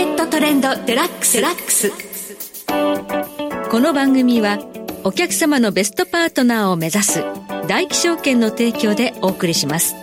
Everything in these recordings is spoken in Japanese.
ケットトレンドデラックス。ラックスこの番組はお客様のベストパートナーを目指す大気証券の提供でお送りします。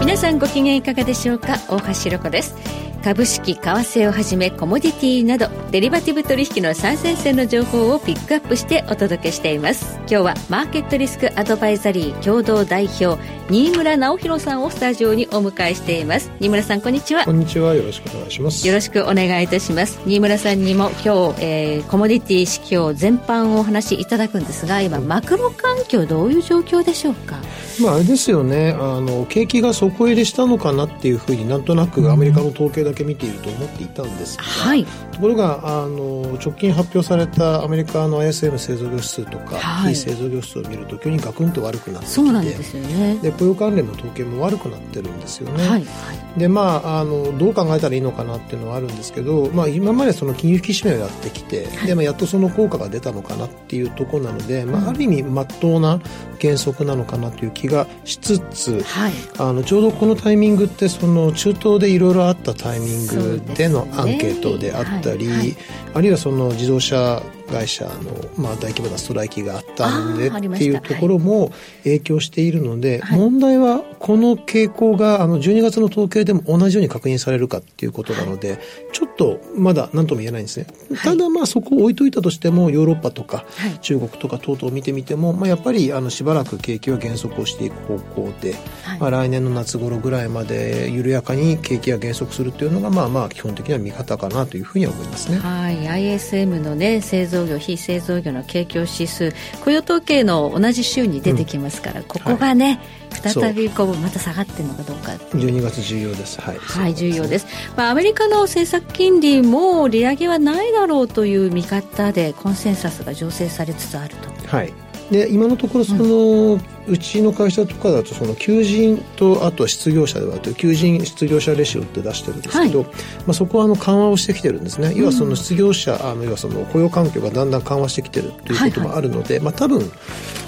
皆さんご機嫌いかがでしょうか？大橋ろ子です。株式為替をはじめコモディティなどデリバティブ取引の最前線の情報をピックアップしてお届けしています。今日はマーケットリスクアドバイザリー共同代表新村直弘さんをスタジオにお迎えしています。新村さんこんにちは。こんにちは。よろしくお願いします。よろしくお願いいたします。新村さんにも今日、えー、コモディティ指標全般をお話しいただくんですが今マクロ環境どういう状況でしょうか？まあ、あれですよね。あの景気が底入れしたのかなっていうふうになんとなくアメリカの統計だけ見ていると思っていたんですが、はい、ところがあの直近発表されたアメリカの ISM 製造業指数とか、はい、非製造業指数を見ると急にガクンと悪くなってきてそうなんですよ、ね、で雇用関連の統計も悪くなってるんですよね、はい、でまああのどう考えたらいいのかなっていうのはあるんですけど、まあ、今までその金融引き締めをやってきて、でまあ、やっとその効果が出たのかなっていうところなので、まあ、ある意味まっとうな原則なのかなという気がしつつ、はい、あのちょうどこのタイミングってその中東でいろいろあったタイミングでのアンケートであったり、ねはいはい、あるいはその自動車会社の、まあ、大規模なストライキがあったんでっていうところも影響しているので、はい、問題はこの傾向があの12月の統計でも同じように確認されるかっていうことなので、はい、ちょっとまだ何とも言えないんですね、ただまあそこを置いといたとしてもヨーロッパとか中国とか等々を見てみても、まあ、やっぱりあのしばらく景気は減速をしていく方向で、まあ、来年の夏頃ぐらいまで緩やかに景気が減速するっていうのがまあまあ基本的には見方かなというふうには思いますね。はい、ISM のね製造業非製造業の景況指数雇用統計の同じ週に出てきますから、うん、ここがね、はい、再びこうまた下がってるのかどうか12月重要です。はい、はい、重要です、まあ、アメリカの政策金利も利上げはないだろうという見方でコンセンサスが醸成されつつあると。はい。で今のところその、うんうちの会社とかだとその求人とあと失業者ではという求人失業者レシオって出してるんですけど、はい、まあ、そこはあの緩和をしてきてるんですね、要はその失業者あの要はその雇用環境がだんだん緩和してきてるということもあるので、はいはい、まあ、多分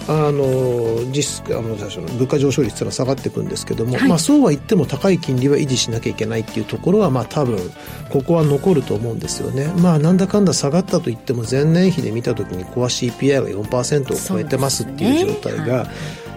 あの実あの物価上昇率は下がっていくんですけども、はい、まあ、そうは言っても高い金利は維持しなきゃいけないっていうところはまあ多分ここは残ると思うんですよね、まあ、なんだかんだ下がったといっても前年比で見た時にコア CPI が4%を超えてますっていう状態が、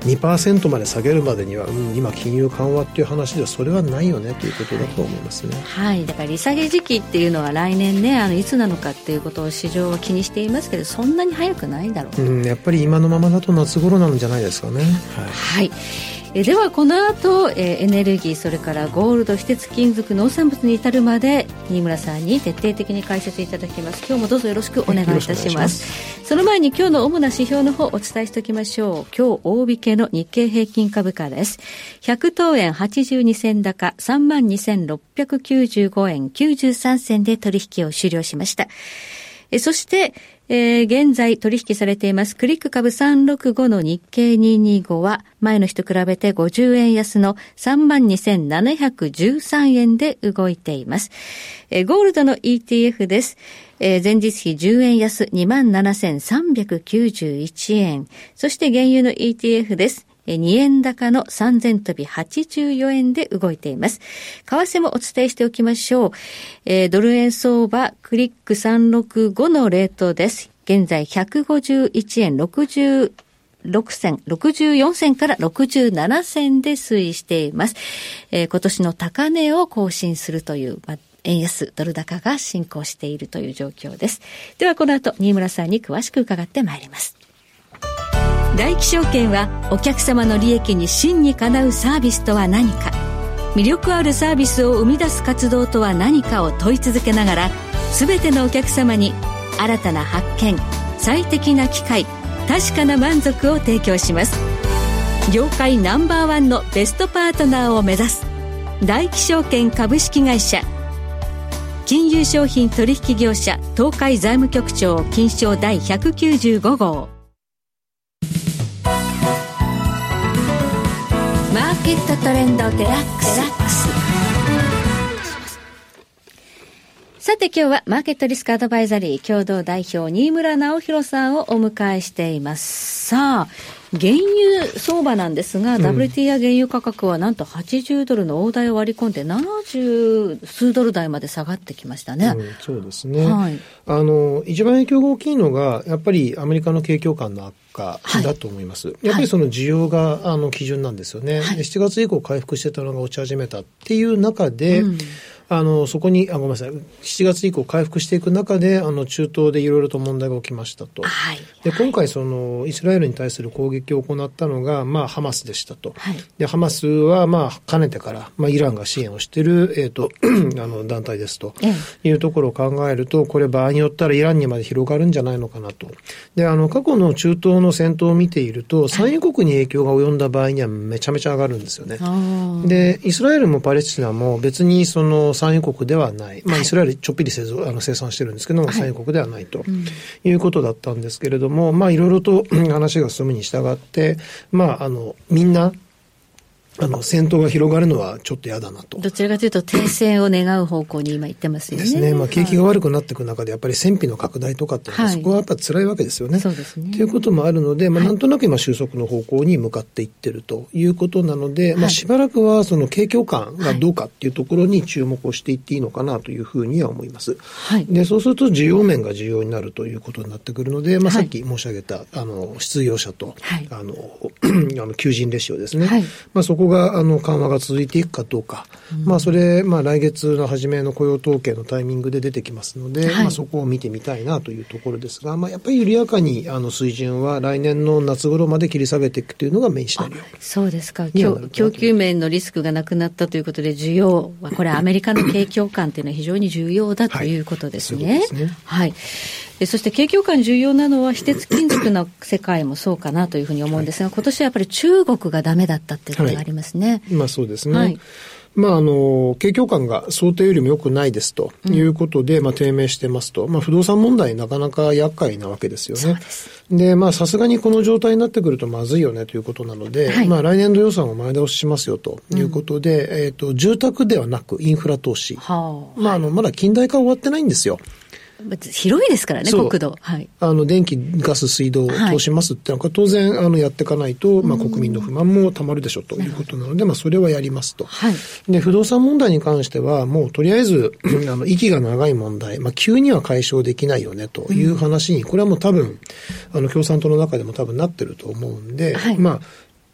2%まで下げるまでには、うん、今金融緩和っていう話ではそれはないよねということだと思いますね、はい、だから利下げ時期っていうのは来年ねあのいつなのかっていうことを市場は気にしていますけどそんなに早くないだろう、うん、やっぱり今のままだと夏頃なんじゃないですかね。はい、はいえではこの後、えエネルギーそれからゴールド非鉄金属農産物に至るまで新村さんに徹底的に解説いただきます。今日もどうぞよろしくお願いいたします。その前に今日の主な指標の方お伝えしておきましょう。今日大引けの日経平均株価です。100等円82銭高3万2695円93銭で取引を終了しました。えそしてえー、現在取引されていますクリック株365の日経225は前の日と比べて50円安の32,713円で動いています。えー、ゴールドの ETF です。えー、前日比10円安27,391円。そして原油の ETF です。2円高の3000飛び84円で動いています。為替もお伝えしておきましょう。えー、ドル円相場クリック365のレートです。現在151円60 6銭、64銭から67銭で推移しています。えー、今年の高値を更新するという、ま、円安、ドル高が進行しているという状況です。ではこの後、新村さんに詳しく伺ってまいります。大気証券はお客様の利益に真にかなうサービスとは何か。魅力あるサービスを生み出す活動とは何かを問い続けながら全てのお客様に新たな発見最適な機会確かな満足を提供します。業界ナンバーワンのベストパートナーを目指す大気証券株式会社。金融商品取引業者東海財務局長金賞第195号。マーケットトレンドデラックスさて今日はマーケットリスクアドバイザリー共同代表新村直弘さんをお迎えしています。さあ、原油相場なんですが、うん、WTI 原油価格はなんと80ドルの大台を割り込んで、70数ドル台まで下がってきましたね。うん、そうですね。はい、あの、一番影響が大きいのが、やっぱりアメリカの景況感の悪化だと思います。はい、やっぱりその需要が、あの基準なんですよね。はい、7月以降回復してたのが落ち始めたっていう中で、うんあの、そこに、あ、ごめんなさい、7月以降回復していく中で、あの、中東でいろいろと問題が起きましたと。はい、で、今回、その、イスラエルに対する攻撃を行ったのが、まあ、ハマスでしたと。はい、で、ハマスは、まあ、かねてから、まあ、イランが支援をしている、えっ、ー、と、あの、団体ですと、いうところを考えると、これ場合によったらイランにまで広がるんじゃないのかなと。で、あの、過去の中東の戦闘を見ていると、産油国に影響が及んだ場合にはめちゃめちゃ上がるんですよね。で、イスラエルもパレスチナも別にその産油国ではない、まあ、イスラエルちょっぴり製造あの生産してるんですけども、産油国ではないと、いうことだったんですけれども、まあ、いろいろと話が進むに従がって、まあ、あのみんなあの、戦闘が広がるのはちょっと嫌だなと。どちらかというと停戦を願う方向に今言ってますよね。ですね。まあ、景気が悪くなっていく中で、やっぱり戦費の拡大とかっていうのは、そこはやっぱり辛いわけですよね。そうですね。ということもあるので、まあ、なんとなく今収束の方向に向かっていってるということなので、まあ、しばらくはその景況感がどうかっていうところに注目をしていっていいのかなというふうには思います。はい。で、そうすると需要面が重要になるということになってくるので、まあ、さっき申し上げた、あの、失業者と、はい、あの、あの、求人レシオですね。はい。まあ、そこが、あの、緩和が続いていくかどうか、うん、まあそれ、まあ来月の初めの雇用統計のタイミングで出てきますので、はい、まあそこを見てみたいなというところですが、まあやっぱり緩やかにあの水準は来年の夏頃まで切り下げていくというのがメインシナリオ。そうですか。供給面のリスクがなくなったということで、需要は、これアメリカの景況感というのは非常に重要だということですね。はい、ねはいそして景況感重要なのは、非鉄金属の世界もそうかなというふうに思うんですが、今年はやっぱり中国がダメだったっていうことがありますね。まあそうですね。はいまあ、あの、景況感が想定よりも良くないですということで、うん、まあ、低迷してますと。まあ、不動産問題なかなか厄介なわけですよね。でまあ、さすがにこの状態になってくるとまずいよねということなので、はい、まあ、来年度予算を前倒ししますよということで、うん、えっ、と、住宅ではなくインフラ投資。はあ、まあ、あの、まだ近代化終わってないんですよ。広いですからね、国土。はい。あの、電気、ガス、水道を通しますってのは、当然、あの、やっていかないと、まあ、国民の不満もたまるでしょうということなので、まあ、それはやりますと。はい。で、不動産問題に関しては、もう、とりあえず、あの、息が長い問題、まあ、急には解消できないよね、という話に、これはもう多分、あの、共産党の中でも多分なってると思うんで、はい、まあ、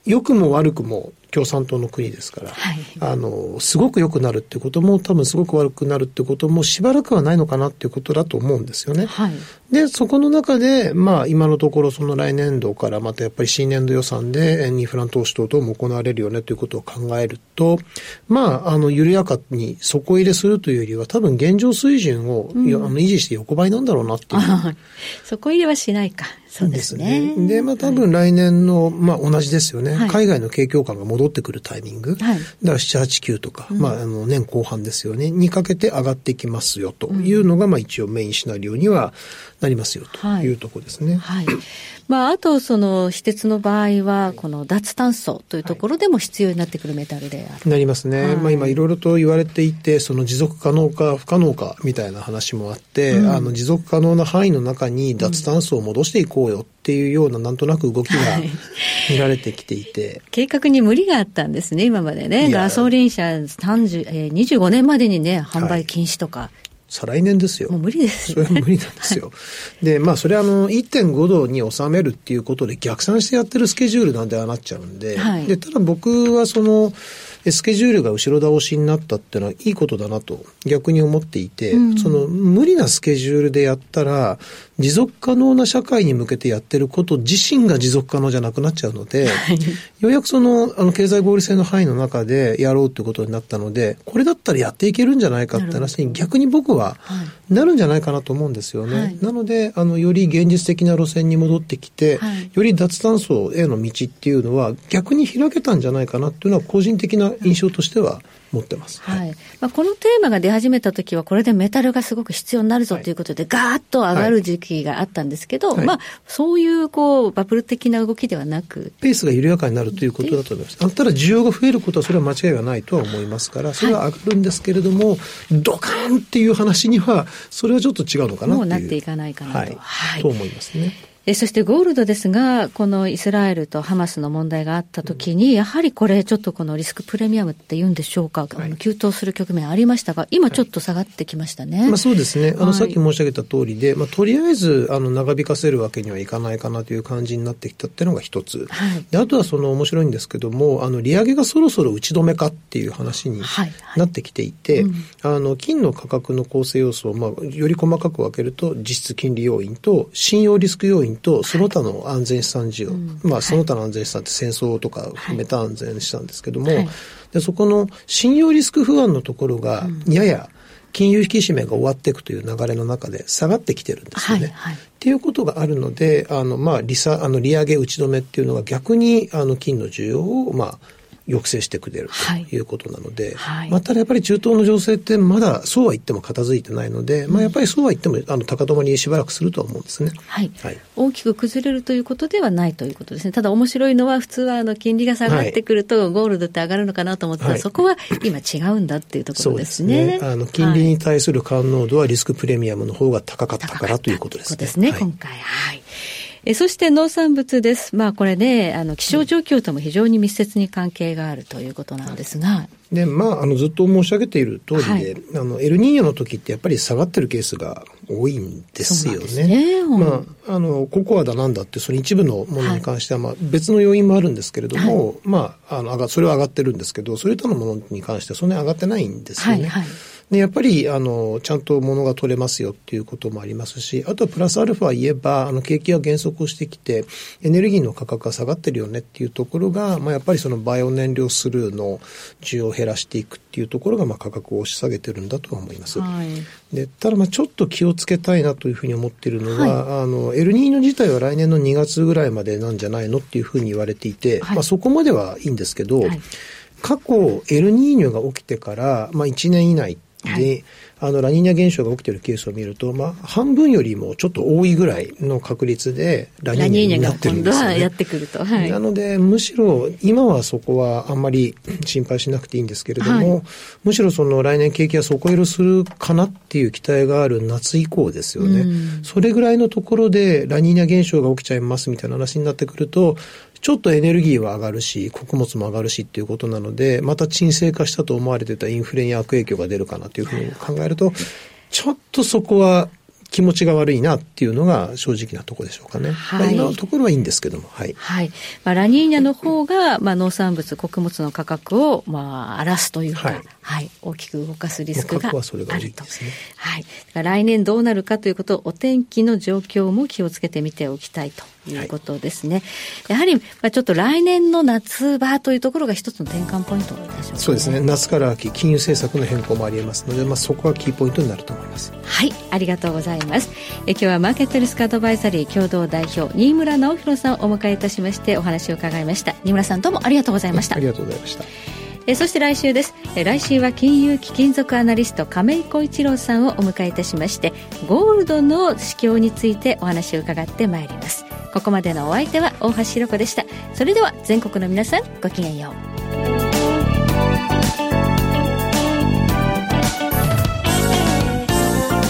良くも悪くも共産党の国ですから、はい、あの、すごく良くなるってことも、多分すごく悪くなるってこともしばらくはないのかなっていうことだと思うんですよね。はい、で、そこの中で、まあ、今のところその来年度からまたやっぱり新年度予算でインフラ投資等々も行われるよねということを考えると、まあ、あの、緩やかに底入れするというよりは、多分現状水準を、うん、あの維持して横ばいなんだろうなっていう。底入れはしないか。そうですね。で、まあ多分来年の、まあ同じですよね。はい、海外の景況感が戻ってくるタイミング。はい、だから7、8、9とか、うん、まああの年後半ですよね。にかけて上がってきますよというのが、まあ一応メインシナリオにはなりますよというところですね。はい。はい、まああとその私鉄の場合は、この脱炭素というところでも必要になってくるメタルである。なりますね。まあ今いろいろと言われていて、その持続可能か不可能かみたいな話もあって、うん、あの持続可能な範囲の中に脱炭素を戻していこうよっていうようななんとなく動きが見られてきていて、計画に無理があったんですね今までね。ガソリン車30、えー、25年までにね販売禁止とか、はい。再来年ですよ。もう無理ですそれは無理なんですよ。で、まあ、それはあの、1.5度に収めるっていうことで逆算してやってるスケジュールなんでああなっちゃうんで、はい、で、ただ僕はその、スケジュールが後ろ倒しになったっていうのはいいことだなと逆に思っていて、うん、その無理なスケジュールでやったら、持続可能な社会に向けてやってること自身が持続可能じゃなくなっちゃうので、はい、ようやくその、あの、経済合理性の範囲の中でやろうってことになったので、これだったらやっていけるんじゃないかって話に逆に僕はなるんじゃないかなと思うんですよね。はい、なので、あの、より現実的な路線に戻ってきて、はい、より脱炭素への道っていうのは逆に開けたんじゃないかなっていうのは個人的な印象としては持ってます。はい。まあ、このテーマが出始めた時は、これでメタルがすごく必要になるぞということで、ガーッと上がる時期があったんですけど、はい、まあ、そういう、こう、バブル的な動きではなく。ペースが緩やかになるということだと思います。あただ、需要が増えることは、それは間違いがないとは思いますから、それは上がるんですけれども、はい、ドカーンっていう話には、それはちょっと違うのかなもうなっていかないかなと。はい。はい、と思いますね。えそしてゴールドですが、このイスラエルとハマスの問題があったときに、うん、やはりこれ、ちょっとこのリスクプレミアムっていうんでしょうか、はい、急騰する局面ありましたが、今ちょっと下がってきましたね。はい、まあ、そうですね。あの、さっき申し上げた通りで、まあ、とりあえず、あの、長引かせるわけにはいかないかなという感じになってきたっていうのが一つ。はい、であとはその面白いんですけども、あの、利上げがそろそろ打ち止めかっていう話になってきていて、はいはいうん、あの、金の価格の構成要素を、まあ、より細かく分けると、実質金利要因と、信用リスク要因と、その他の安全資産事業、はい、まあ、その他の安全資産って戦争とか含めた安全資産ですけども、でそこの信用リスク不安のところが、やや、金融引き締めが終わっていくという流れの中で下がってきてるんですよね。はいはい、っていうことがあるので、あの、まあ、利差、あの、利上げ打ち止めっていうのが逆に、あの、金の需要を、まあ、抑制してくれるとい。うことなので、はい、まあ、ただやっぱり中東の情勢ってまだそうは言っても片付いてないので、うん、まあ、やっぱりそうは言ってもあの高止まりしばらくするとは思うんですね、はい、はい、大きく崩れるということではないということですね。ただ面白いのは普通はあの金利が下がってくるとゴールドって上がるのかなと思ったら、そこは今違うんだっていうところですね。ね。あの金利に対する感濃度はリスクプレミアムの方が高かったからということですね。ですね、今回。はいえそして農産物です。まあこれね、あの気象状況とも非常に密接に関係があるということなんですが。で、まあ、あの、ずっと申し上げている通りで、はい、あの、エルニーニョの時ってやっぱり下がってるケースが多いんですよね。ねまあ、あの、ココアだなんだって、その一部のものに関しては、まあ、別の要因もあるんですけれども、はい、まあ、あの、それは上がってるんですけど、それとのものに関してはそんなに上がってないんですよね。はいはいで、やっぱり、あの、ちゃんと物が取れますよっていうこともありますし、あとプラスアルファ言えば、あの、景気が減速をしてきて、エネルギーの価格が下がってるよねっていうところが、まあ、やっぱりそのバイオ燃料スルーの需要を減らしていくっていうところが、まあ、価格を押し下げてるんだとは思います。はい、で、ただ、まあ、ちょっと気をつけたいなというふうに思っているのは、はい、あの、エルニーニョ自体は来年の2月ぐらいまでなんじゃないのっていうふうに言われていて、はい、まあ、そこまではいいんですけど、過去、エルニーニョが起きてから、まあ、1年以内で、あの、ラニーニャ現象が起きているケースを見ると、まあ、半分よりもちょっと多いぐらいの確率で、ラニーニャになってるんですよ、ね、やってくると。はい、なので、むしろ、今はそこはあんまり心配しなくていいんですけれども、はい、むしろその来年景気が底入れするかなっていう期待がある夏以降ですよね。それぐらいのところで、ラニーニャ現象が起きちゃいますみたいな話になってくると、ちょっとエネルギーは上がるし、穀物も上がるしっていうことなので、また沈静化したと思われてたインフレに悪影響が出るかなというふうに考えると、ちょっとそこは気持ちが悪いなっていうのが正直なところでしょうかね。はい、今のところはいいんですけども。はい。はい。まあ、ラニーニャの方が、まあ、農産物、穀物の価格を、まあ、荒らすというか、はい、はい、大きく動かすリスクがあると。ね、はい。来年どうなるかということを、お天気の状況も気をつけてみておきたいということですね。はい、やはり、まあ、ちょっと来年の夏場というところが一つの転換ポイントでしょうか、ね、そうですね。夏から秋、金融政策の変更もありえますので、まあ、そこがキーポイントになると思います。はい。ありがとうございます。え今日はマーケットリスクアドバイザリー共同代表、新村直弘さんをお迎えいたしまして、お話を伺いました。新村さんどうもありがとうございました。ありがとうございました。えそして来週です。え来週は金融貴金属アナリスト亀井浩一郎さんをお迎えいたしましてゴールドの指標についてお話を伺ってまいります。ここまでのお相手は大橋ひろ子でした。それでは全国の皆さんごきげんよう。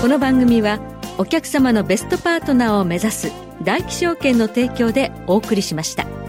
この番組はお客様のベストパートナーを目指す大気証券の提供でお送りしました。